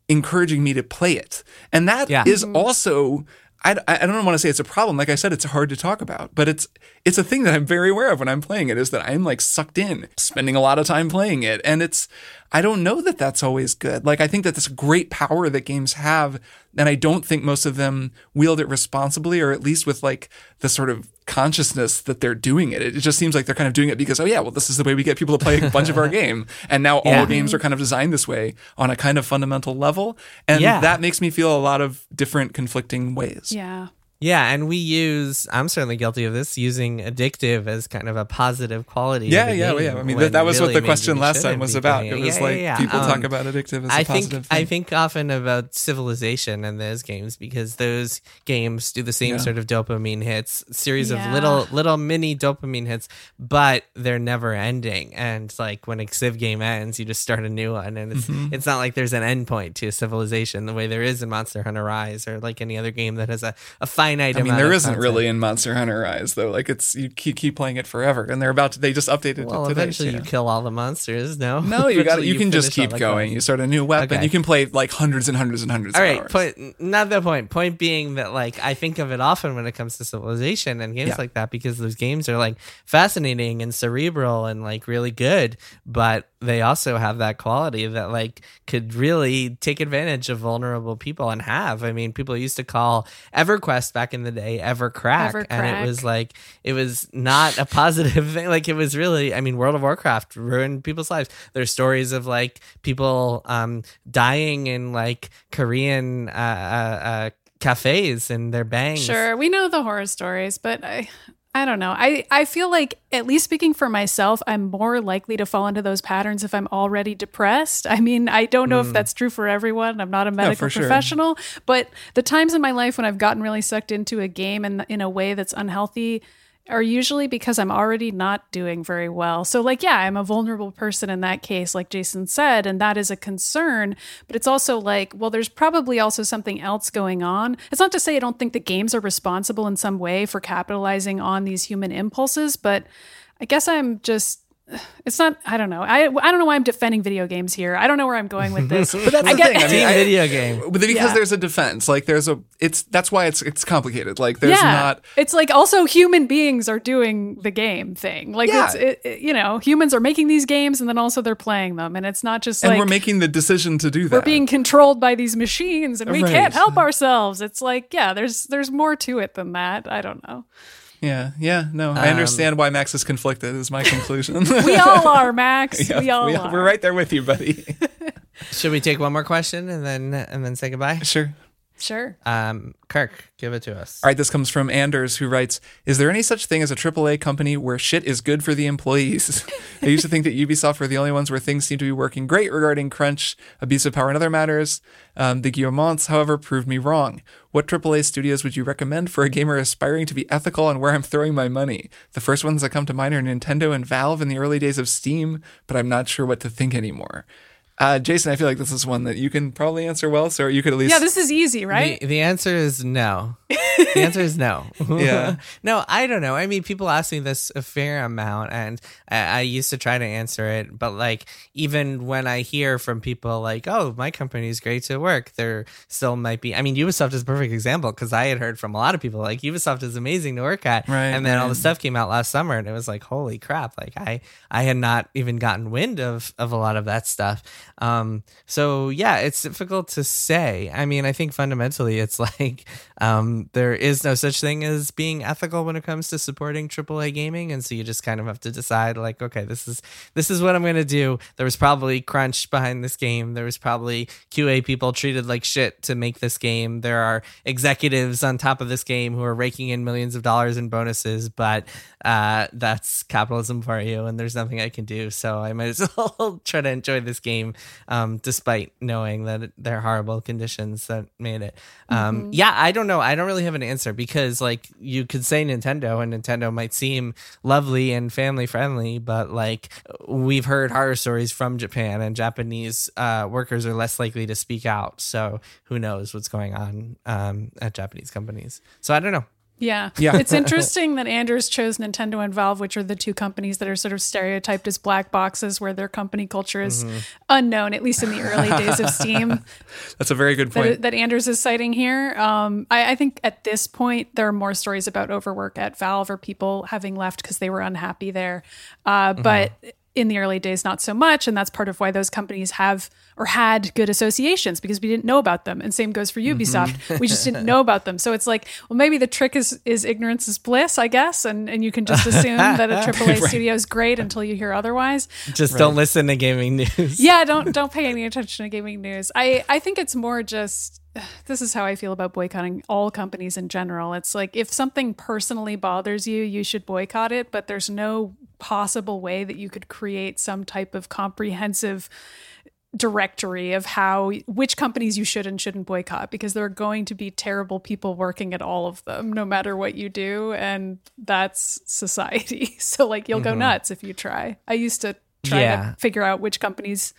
encouraging me to play it. And that is Yeah. also I, I don't want to say it's a problem. Like I said, it's hard to talk about, but it's it's a thing that I'm very aware of when I'm playing it. Is that I'm like sucked in, spending a lot of time playing it, and it's I don't know that that's always good. Like I think that that's a great power that games have, and I don't think most of them wield it responsibly, or at least with like the sort of consciousness that they're doing it. It just seems like they're kind of doing it because oh yeah, well this is the way we get people to play a bunch of our game, and now Yeah. all games are kind of designed this way on a kind of fundamental level, and Yeah. that makes me feel a lot of different conflicting ways. Yeah. Yeah, and we use. I'm certainly guilty of this. Using addictive as kind of a positive quality. Yeah, yeah, game yeah. I mean, that, that was what the question last time was about. playing It was Yeah, like yeah, yeah. people talk Um, about addictive as I a think positive I think often about civilization in those games because those games do the same Yeah. sort of dopamine hits, series Yeah. of little little mini dopamine hits, but they're never ending. And like when a civ game ends, you just start a new one, and it's Mm-hmm. it's not like there's an end point to civilization the way there is in Monster Hunter Rise or like any other game that has a, a finite. I mean, there isn't content. really in Monster Hunter Rise though. Like it's you keep, keep playing it forever, and they're about to. They just updated Well, it today. eventually you kill all the monsters. No, No, you got. Eventually You can just keep going. You start a new weapon. Okay. You can play like hundreds and hundreds and hundreds. All of right, hours. point not the point. Point being that like I think of it often when it comes to civilization and games Yeah. like that because those games are like fascinating and cerebral and like really good, but they also have that quality that like could really take advantage of vulnerable people and have. I mean, people used to call EverQuest back in the day Evercrack, and it was like it was not a positive thing. Like it was really, I mean, World of Warcraft ruined people's lives. There's stories of like people um, dying in like Korean uh, uh, uh, cafes and their bangs. Sure, we know the horror stories, but I I don't know. I I feel like at least speaking for myself, I'm more likely to fall into those patterns if I'm already depressed. I mean, I don't know if hmm. that's true for everyone. I'm not a medical sure. professional, but the times in my life when I've gotten really sucked into a game and in a way that's unhealthy, are usually because I'm already not doing very well. So, like, yeah, I'm a vulnerable person in that case, like Jason said, and that is a concern. But it's also like, well, there's probably also something else going on. It's not to say I don't think the games are responsible in some way for capitalizing on these human impulses, but I guess I'm just it's not i don't know I, I don't know why i'm defending video games here i don't know where i'm going with this But that's I the get- thing. I mean, I- video game. but because Yeah. there's a defense, like there's a, it's that's why it's it's complicated. Like there's yeah not. it's like also human beings are doing the game thing like Yeah. it's it, it- you know humans are making these games and then also they're playing them and it's not just And like we're making the decision to do that. we're being controlled by these machines and we Right. can't help ourselves it's like yeah there's there's more to it than that i don't know yeah, yeah. No, I um, understand why Max is conflicted. Is my conclusion. we all are max Yeah, we all we, are We're right there with you, buddy. Should we take one more question and then and then say goodbye? sure. Sure Um, Kirk, give it to us. All right, this comes from Anders, who writes Is there any such thing as a AAA company where shit is good for the employees? I used to think that Ubisoft were the only ones where things seem to be working great regarding crunch, abuse of power, and other matters. Um, the Guillemots, however, proved me wrong. What AAA studios would you recommend for a gamer aspiring to be ethical on where I'm throwing my money? The first ones that come to mind are Nintendo and Valve in the early days of Steam, but I'm not sure what to think anymore. Uh, Jason, I feel like this is one that you can probably answer well, so you could at least. yeah this is easy right The, the answer is no. the answer is no. Yeah. no, I don't know. I mean, people ask me this a fair amount, and I, I used to try to answer it. But like, even when I hear from people like, "Oh, my company is great to work," there still might be. I mean, Ubisoft is a perfect example because I had heard from a lot of people like Ubisoft is amazing to work at, Right, and then all the stuff came out last summer, and it was like, holy crap! Like I, I had not even gotten wind of of a lot of that stuff. Um, so yeah, it's difficult to say. I mean, I think fundamentally, it's like um, there is no such thing as being ethical when it comes to supporting AAA gaming, and so you just kind of have to decide, like, okay, this is this is what I'm going to do. There was probably crunch behind this game. There was probably QA people treated like shit to make this game. There are executives on top of this game who are raking in millions of dollars in bonuses, but uh, that's capitalism for you, and there's nothing I can do. So I might as well try to enjoy this game, um, despite knowing that there are horrible conditions that made it. Um, Yeah, I don't know. I don't really have an answer because, like, you could say Nintendo, and Nintendo might seem lovely and family friendly, but like we've heard horror stories from Japan, and Japanese uh, workers are less likely to speak out. So who knows what's going on um, at Japanese companies? So I don't know. Yeah. Yeah. It's interesting that Anders chose Nintendo and Valve, which are the two companies that are sort of stereotyped as black boxes where their company culture is Mm-hmm. unknown, at least in the early days of Steam, That's a very good point. that, that Anders is citing here. Um, I, I think at this point, there are more stories about overwork at Valve or people having left because they were unhappy there. Uh, But in the early days, not so much. And that's part of why those companies have or had good associations because we didn't know about them. And same goes for mm-hmm. Ubisoft. We just didn't know about them. So it's like, well, maybe the trick is is ignorance is bliss, I guess. And and you can just assume that a AAA studio is great until you hear otherwise. Just don't listen to gaming news. Yeah, don't don't pay any attention to gaming news. I I think it's more just this is how I feel about boycotting all companies in general. It's like if something personally bothers you, you should boycott it, but there's no possible way that you could create some type of comprehensive directory of how which companies you should and shouldn't boycott because there are going to be terrible people working at all of them no matter what you do and that's society so like you'll go mm-hmm. nuts if you try i used to try Yeah. to figure out which companies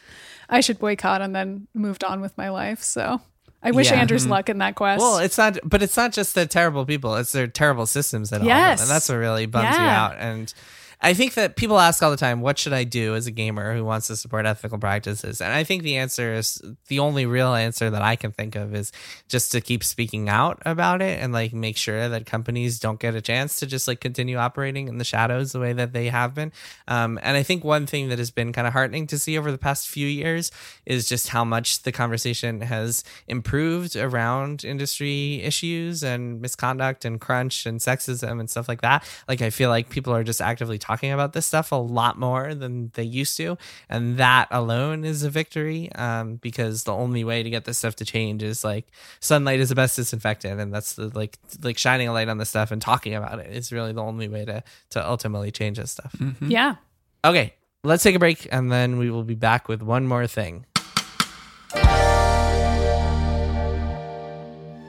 i should boycott and then moved on with my life so i wish Yeah. Anders mm-hmm. luck in that quest Well, it's not, but it's not just the terrible people; it's their terrible systems that all of Yes. them, and that's what really bums you out. And I think that people ask all the time, "What should I do as a gamer who wants to support ethical practices?" And I think the answer is the only real answer that I can think of is just to keep speaking out about it and like make sure that companies don't get a chance to just like continue operating in the shadows the way that they have been. Um, and I think one thing that has been kind of heartening to see over the past few years is just how much the conversation has improved around industry issues and misconduct and crunch and sexism and stuff like that. Like I feel like people are just actively talking about this stuff a lot more than they used to, and that alone is a victory. Um, because the only way to get this stuff to change is like sunlight is the best disinfectant, and that's the like like shining a light on this stuff and talking about it is really the only way to to ultimately change this stuff. yeah Okay, let's take a break and then we will be back with one more thing.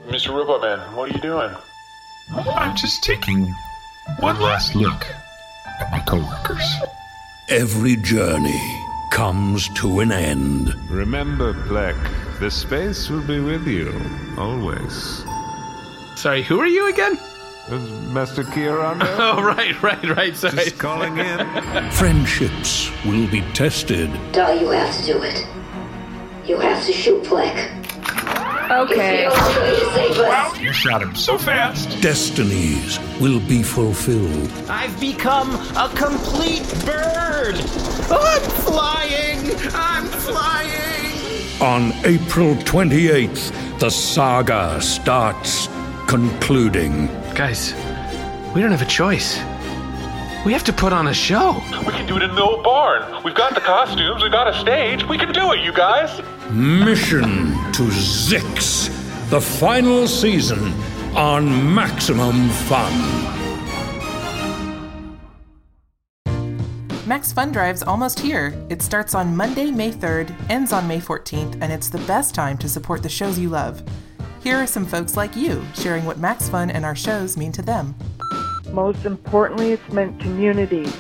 Mr. Robot Man, what are you doing? I'm just taking One last look at my coworkers. Every journey comes to an end. Remember, Pleck, the space will be with you, always. Sorry, who are you again? Is Master Kieran? Oh, right, right, right. Sorry. Just calling in. Friendships will be tested. Dal, you have to do it. You have to shoot Pleck. Okay. It's the only way to save us. You shot him so fast. Destinies will be fulfilled. I've become a complete bird. I'm flying. I'm flying. On April 28th, the saga starts concluding. Guys, we don't have a choice. We have to put on a show. We can do it in the old barn. We've got the costumes, we've got a stage. We can do it, you guys. Mission to Zyxx, the final season on Maximum Fun. Max Fun Drive's almost here. It starts on Monday, May 3rd, ends on May 14th, and it's the best time to support the shows you love. Here are some folks like you sharing what Max Fun and our shows mean to them. Most importantly, it's meant community.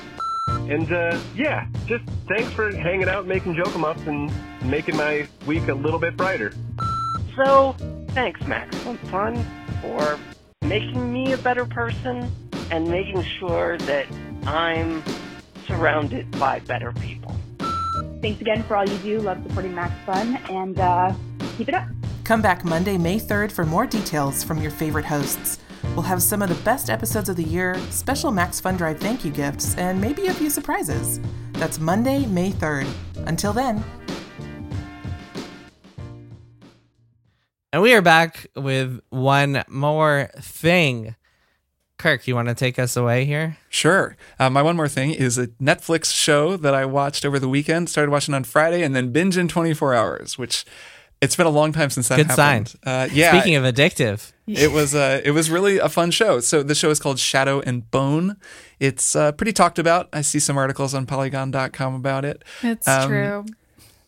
And uh, yeah, just thanks for hanging out, making joke em ups, and making my week a little bit brighter. So, thanks, Max Fun, for making me a better person and making sure that I'm surrounded by better people. Thanks again for all you do. Love supporting Max Fun, and uh, keep it up. Come back Monday, May 3rd for more details from your favorite hosts. We'll have some of the best episodes of the year, special Max Fun Drive thank you gifts, and maybe a few surprises. That's Monday, May 3rd. Until then. And we are back with one more thing. Kirk, you want to take us away here? Sure. Uh, my one more thing is a Netflix show that I watched over the weekend. Started watching on Friday and then binge in 24 hours, which it's been a long time since that Good happened. sign. Uh, yeah. Speaking of addictive, it was uh, it was really a fun show. So the show is called Shadow and Bone. It's uh, pretty talked about. I see some articles on Polygon.com about it. It's Um, true.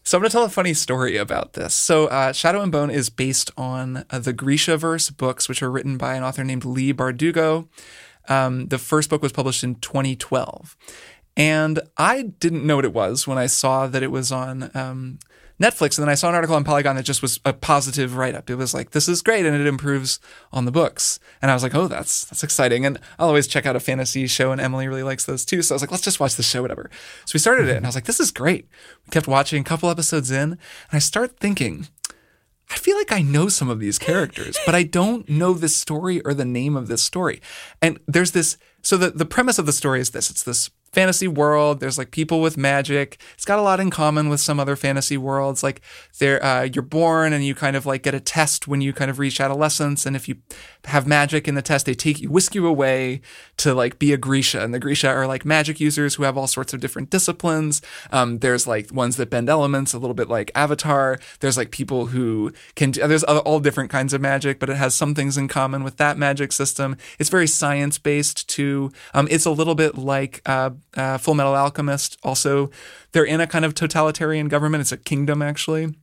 So I'm going to tell a funny story about this. So uh, Shadow and Bone is based on uh, the Grishaverse books, which are written by an author named Leigh Bardugo. Um, the first book was published in 2012. And I didn't know what it was when I saw that it was on um, Netflix. And then I saw an article on Polygon that just was a positive write up. It was like, this is great. And it improves on the books. And I was like, oh, that's, that's exciting. And I'll always check out a fantasy show. And Emily really likes those too. So I was like, let's just watch the show, whatever. So we started it and I was like, this is great. We kept watching a couple episodes in. And I start thinking, I feel like I know some of these characters, but I don't know this story or the name of this story. And there's this so the, the premise of the story is this it's this fantasy world. There's like people with magic. It's got a lot in common with some other fantasy worlds. Like there uh, you're born and you kind of like get a test when you kind of reach adolescence. And if you have magic in the test they take you whisk you away to like be a grisha. And the grisha are like magic users who have all sorts of different disciplines. Um, there's like ones that bend elements a little bit like avatar. There's like people who can there's all different kinds of magic but it has some things in common with that magic system. It's very science based too. Um, it's a little bit like uh, uh, Full Metal Alchemist. Also, they're in a kind of totalitarian government. It's a kingdom actually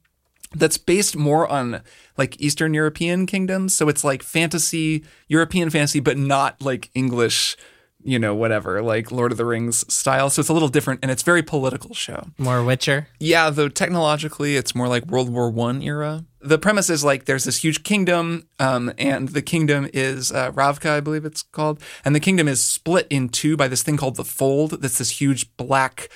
that's based more on like Eastern European kingdoms. So it's like fantasy, European fantasy, but not like English, you know, whatever, like Lord of the Rings style. So it's a little different and it's very political show. More Witcher. Yeah, though technologically it's more like World War One era. The premise is like there's this huge kingdom, um, and the kingdom is uh, Ravka, I believe it's called, and the kingdom is split in two by this thing called the Fold. That's this huge black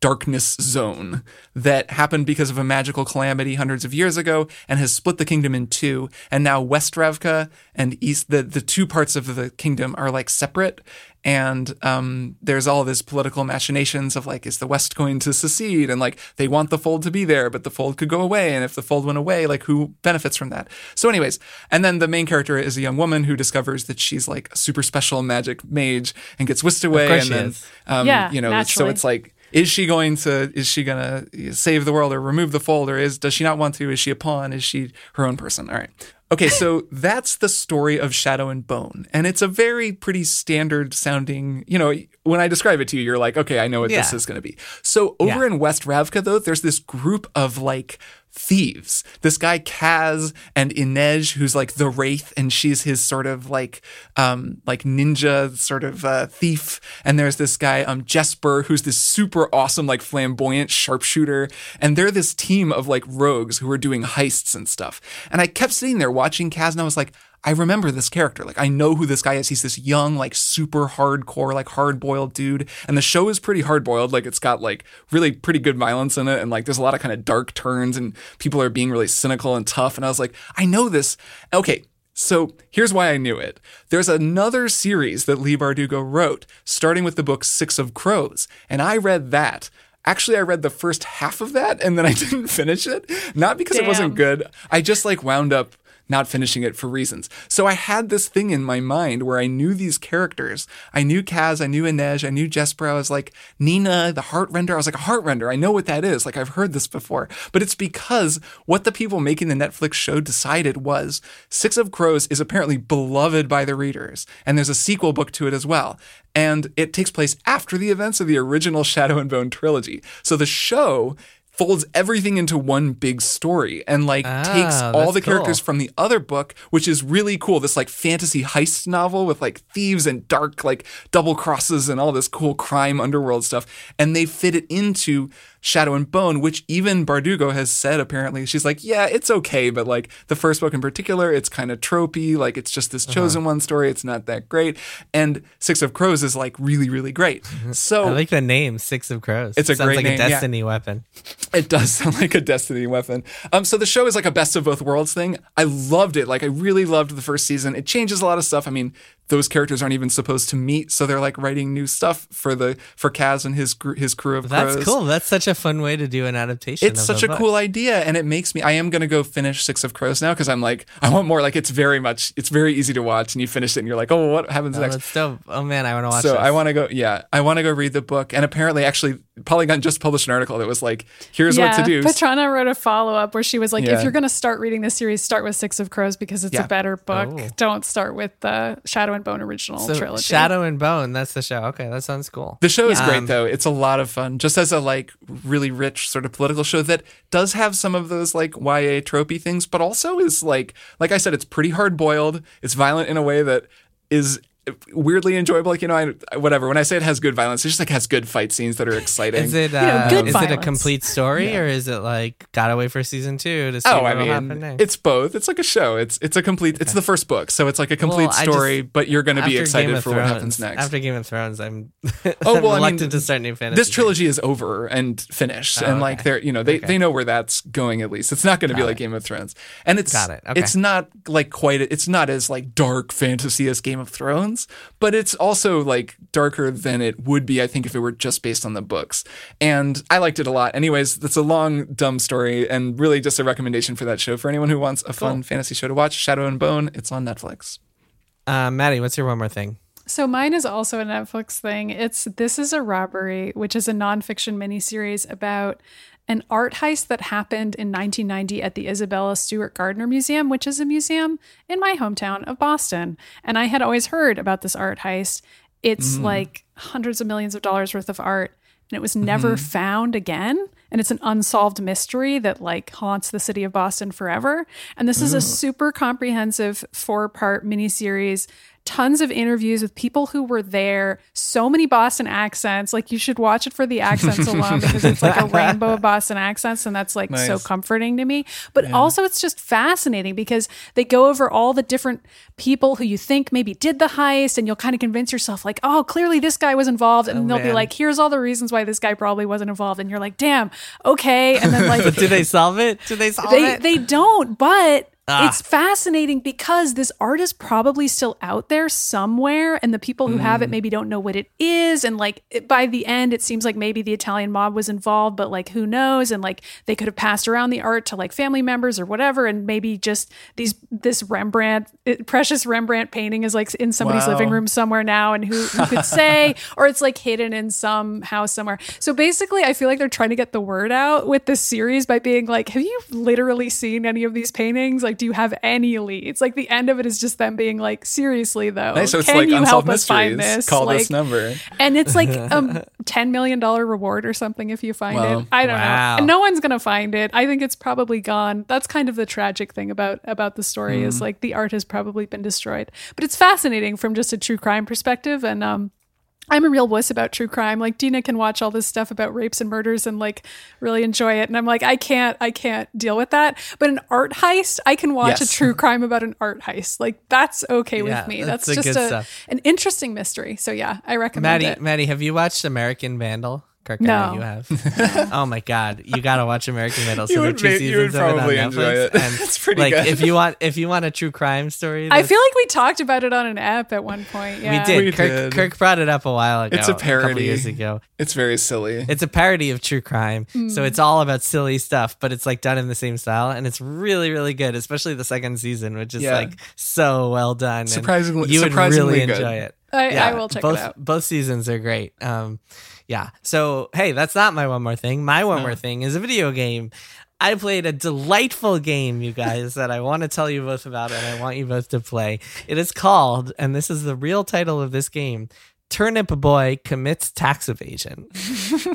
darkness zone that happened because of a magical calamity hundreds of years ago and has split the kingdom in two. And now West Ravka and East, the, the two parts of the kingdom are like separate. And um, there's all this political machinations of like, is the West going to secede? And like, they want the fold to be there, but the fold could go away. And if the fold went away, like, who benefits from that? So, anyways, and then the main character is a young woman who discovers that she's like a super special magic mage and gets whisked away. and then, um, Yeah, you know, so it's like, is she going to is she going to save the world or remove the fold or is does she not want to? Is she a pawn? Is she her own person? All right. Okay so that's the story of shadow and bone. And it's a very pretty standard sounding you know when i describe it to you you're like okay i know what this is going to be. So over Yeah. in west ravka though there's this group of like thieves. This guy Kaz and Inej, who's like the wraith, and she's his sort of like um like ninja sort of uh, thief. And there's this guy um Jesper, who's this super awesome like flamboyant sharpshooter. And they're this team of like rogues who are doing heists and stuff. And I kept sitting there watching Kaz, and I was like. I remember this character. Like I know who this guy is. He's this young, like super hardcore, like hard boiled dude. And the show is pretty hard boiled. Like it's got like really pretty good violence in it. And like there's a lot of kind of dark turns and people are being really cynical and tough. And I was like, I know this. Okay. So here's why I knew it. There's another series that Leigh Bardugo wrote, starting with the book Six of Crows. And I read that. Actually, I read the first half of that and then I didn't finish it. Not because it wasn't good. I just like wound up not finishing it for reasons. So I had this thing in my mind where I knew these characters. I knew Kaz, I knew Inej, I knew Jesper. I was like, Nina, the heart render. I was like, a heart render. I know what that is. Like, I've heard this before. But it's because what the people making the Netflix show decided was Six of Crows is apparently beloved by the readers. And there's a sequel book to it as well. And it takes place after the events of the original Shadow and Bone trilogy. So the show folds everything into one big story and like Ah, takes all the characters cool. from the other book, which is really cool. This like fantasy heist novel with like thieves and dark like double crosses and all this cool crime underworld stuff. And they fit it into Shadow and Bone, which even Bardugo has said apparently. She's like, yeah, it's okay, but like the first book in particular, it's kind of tropey. Like it's just this Uh-huh. chosen one story. It's not that great. And Six of Crows is like really, really great. So I like the name Six of Crows. It's a Sounds great like name, a yeah. Destiny weapon. it does sound like a Destiny weapon. Um, so the show is like a best of both worlds thing. I loved it. Like I really loved the first season. It changes a lot of stuff. I mean, those characters aren't even supposed to meet, so they're like writing new stuff for the for Kaz and his his crew of That's crows. cool. That's such a fun way to do an adaptation. It's such a book. cool idea, and it makes me. I am gonna go finish Six of Crows now because I'm like, I want more. Like it's very much, it's very easy to watch, and you finish it, and you're like, oh, what happens Oh, next? that's dope. Oh man, I want to watch. so this. I want to go. Yeah, I want to go read the book. And apparently, actually, Polygon just published an article that was like, here's what to do. Petrana wrote a follow up where she was like, Yeah. if you're going to start reading this series, start with Six of Crows because it's Yeah. a better book. Oh. Don't start with the Shadow and Bone original So trilogy. Shadow and Bone. That's the show. Okay, that sounds cool. The show is great Um, though. It's a lot of fun. Just as a like really rich sort of political show that does have some of those like YA tropey things, but also is like like I said, it's pretty hard boiled. It's violent in a way that is weirdly enjoyable. Like you know, I whatever. When I say it has good violence, it just like has good fight scenes that are exciting. Is it know, uh, good is it a complete story or is it like got away for season two to see Oh, what I will happen next? it's both. It's like a show. It's it's a complete. It's the first book, so it's like a complete Well, I just- story. but you're going to be excited Game of for what happens next. After Game of Thrones, I'm, Oh I'm well, I mean, reluctant to start new fantasy. This trilogy is over and finished, Oh, and like okay. they're you know they, Okay. they know where that's going at least. It's not going to be Got like it. Game of Thrones, and it's Got it. Okay. it's not like quite it's not as like dark fantasy as Game of Thrones, but it's also like darker than it would be I think if it were just based on the books. And I liked it a lot. Anyways, that's a long dumb story and really just a recommendation for that show for anyone who wants a fun fantasy show to watch. Shadow and Bone. It's on Netflix. Uh, Maddy, what's your one more thing? So mine is also a Netflix thing. It's This is a Robbery, which is a nonfiction miniseries about an art heist that happened in 1990 at the Isabella Stewart Gardner Museum, which is a museum in my hometown of Boston. And I had always heard about this art heist. It's Mm. like hundreds of millions of dollars worth of art, and it was never Mm-hmm. found again. And it's an unsolved mystery that like haunts the city of Boston forever. And this is a super comprehensive four part miniseries tons of interviews with people who were there, so many Boston accents. Like you should watch it for the accents alone because it's like a rainbow of Boston accents and that's like so comforting to me. But also it's just fascinating because they go over all the different people who you think maybe did the heist and you'll kind of convince yourself like, "Oh, clearly this guy was involved." And Oh, they'll be like, "Here's all the reasons why this guy probably wasn't involved." And you're like, "Damn, okay." And then like But did they solve it? Do they solve they it? they don't, but Ah. it's fascinating because this art is probably still out there somewhere, and the people who have Mm. it maybe don't know what it is. And like it- by the end, it seems like maybe the Italian mob was involved, but like who knows? And like they could have passed around the art to like family members or whatever, and maybe just these this Rembrandt, it- precious Rembrandt painting is like in somebody's Wow. living room somewhere now, and who, who could say, or it's like hidden in some house somewhere. So basically, I feel like they're trying to get the word out with this series by being like, have you literally seen any of these paintings? Like, do you have any leads? Like the end of it is just them being like, seriously though, Nice. So it's can like you help us find this? Call like, this number. and it's like a ten million dollar reward or something if you find Wow. it. I don't Wow. know. And no one's gonna find it. I think it's probably gone. That's kind of the tragic thing about about the story is Mm. like the art has probably been destroyed. But it's fascinating from just a true crime perspective. And um, I'm a real wuss about true crime. Like Dina can watch all this stuff about rapes and murders and like really enjoy it. And I'm like, I can't, I can't deal with that. But an art heist, I can watch Yes. a true crime about an art heist. Like that's okay Yeah, with me. that's That's, just a, an interesting mystery. So yeah, I recommend Maddy, it. Maddy, have you watched American Vandal? Kirk, I No. know you have. oh my god, you gotta watch American Vandal. So the would two would seasons of it on probably Netflix. enjoy it. And It's pretty like good. if you want, if you want a true crime story, I feel like we talked about it on an app at one point. Yeah. we did. We Kirk, did. Kirk brought it up a while ago. It's a couple parody. years ago. It's very silly. It's a parody of true crime. So it's all about silly stuff, but it's like done in the same style. And it's really, really good, especially the second season, which is Yeah. like so well done. and Surprisingly- you would surprisingly really good. enjoy it. I, I will check both, it out. Both seasons are great. Um, yeah. So, hey, that's not my one more thing. My one more thing is a video game. I played a delightful game, you guys, that I want to tell you both about and I want you both to play. It is called, and this is the real title of this game Turnip Boy Commits Tax Evasion.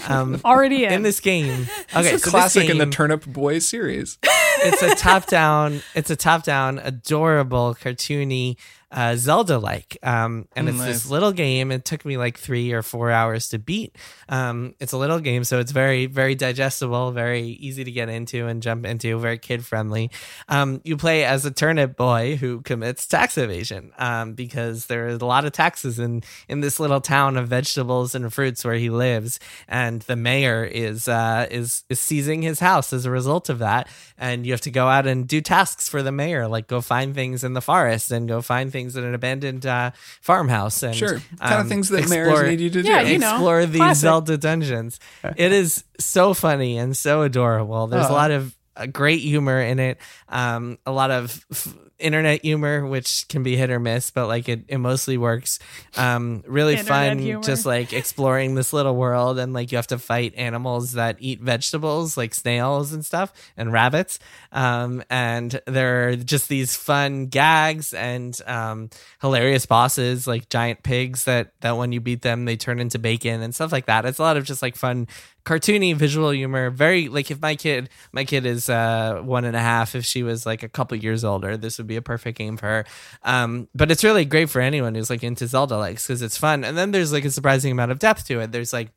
Um, Already in. in this game. Okay, it's a so classic this in the Turnip Boy series. it's a top down it's a top down adorable cartoony uh, zelda like um, and it's nice. this little game. It took me like three or four hours to beat. Um, it's a little game so it's very very digestible very easy to get into and jump into very kid friendly um, you play as a turnip boy who commits tax evasion um, because there is a lot of taxes in in this little town of vegetables and fruits where he lives. And the mayor is uh, is is seizing his house as a result of that. And you have to go out and do tasks for the mayor like go find things in the forest and go find things in an abandoned uh, farmhouse and Sure. Kind of um, things that explore- mayors need you to Yeah, do. you know. explore these classic. Zelda dungeons. It is so funny and so adorable. There's a lot of uh, great humor in it. Um, a lot of f- internet humor, which can be hit or miss, but like it, it mostly works. Um, really fun, humor. just like exploring this little world and like you have to fight animals that eat vegetables, like snails and stuff, and rabbits. Um, and there are just these fun gags and um, hilarious bosses, like giant pigs that that when you beat them, they turn into bacon and stuff like that. It's a lot of just like fun cartoony visual humor very like if my kid my kid is uh one and a half if she was like a couple years older this would be a perfect game for her um but it's really great for anyone who's like into zelda likes because it's fun and then there's like a surprising amount of depth to it there's like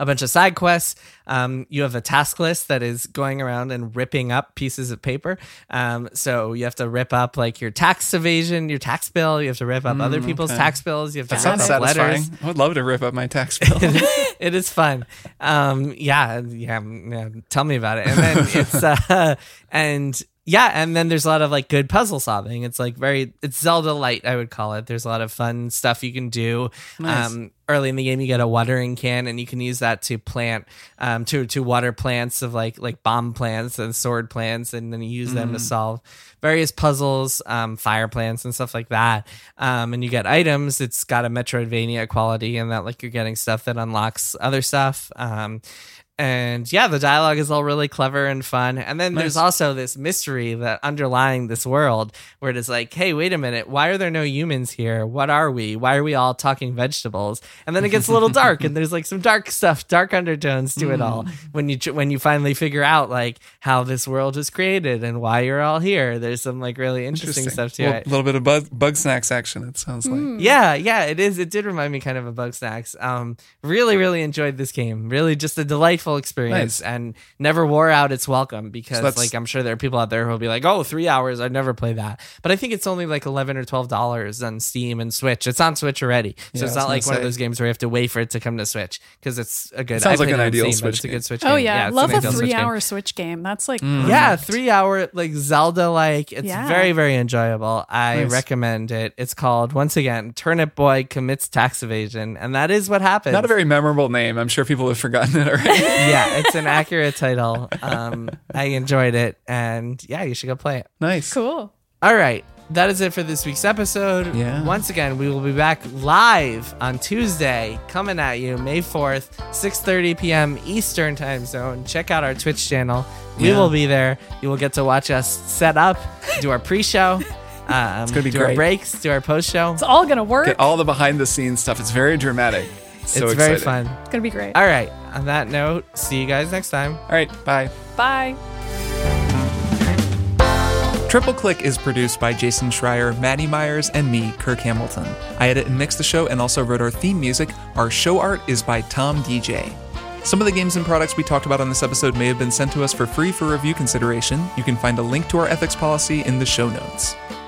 a bunch of side quests. Um, you have a task list that is going around and ripping up pieces of paper. Um, so you have to rip up like your tax evasion, your tax bill. You have to rip up other Mm, people's okay. tax bills. You have to That rip up satisfying. letters. I would love to rip up my tax bill. it is fun. Um, yeah, yeah, yeah. Tell me about it. And then it's uh, and yeah, and then there's a lot of like good puzzle solving. It's like very it's Zelda light, I would call it. There's a lot of fun stuff you can do. Nice. Um, early in the game, you get a watering can, and you can use that to plant um to to water plants of like like bomb plants and sword plants, and then you use them to Mm. solve various puzzles, um, fire plants and stuff like that. Um, and you get items. It's got a Metroidvania quality in that like you're getting stuff that unlocks other stuff. And yeah, the dialogue is all really clever and fun. And then there's also this mystery that underlying this world where it is like, hey, wait a minute, why are there no humans here? What are we? Why are we all talking vegetables? And then it gets a little dark, and there's like some dark stuff, dark undertones to it all. When you when you finally figure out like how this world was created and why you're all here, there's some like really interesting, stuff to A it. A little bit of bug, Bugsnax action. It sounds like. Yeah, yeah, it is. It did remind me kind of of Bugsnax. Um, really, really enjoyed this game. Really, just a delightful experience, Nice. and never wore out its welcome because, So like, I'm sure there are people out there who will be like, "Oh, three hours, I'd never play that." But I think it's only like eleven or twelve dollars on Steam and Switch. It's on Switch already, so Yeah, it's not like gonna one of those games where you have to wait for it to come to Switch because it's a good. It sounds I like played an it ideal Steam, but it's a good Switch. Oh game. yeah, it's love a ideal Switch game. three-hour Switch game. That's like mm. Yeah, three hour like Zelda like. It's Yeah. very very enjoyable. I Nice. recommend it. It's called once again Turnip Boy commits tax evasion, and that is what happens. Not a very memorable name. I'm sure people have forgotten it already. yeah, it's an accurate title. Um, I enjoyed it, and yeah, you should go play it. nice. cool. All right. that is it for this week's episode. Yeah. Once again, we will be back live on Tuesday, coming at you May 4th, 6:30 p.m. Eastern Time Zone. Check out our Twitch channel. We Yeah. will be there. You will get to watch us set up, do our pre-show, um, It's gonna be do our great. breaks, do our post-show. It's all gonna work. Get all the behind the scenes stuff. It's very dramatic. So it's very fun. It's gonna be great. All right. On that note, see you guys next time. All right. Bye. Bye. Triple Click is produced by Jason Schreier, Maddy Myers, and me, Kirk Hamilton. I edit and mix the show and also wrote our theme music. Our show art is by Tom DJ. Some of the games and products we talked about on this episode may have been sent to us for free for review consideration. You can find a link to our ethics policy in the show notes.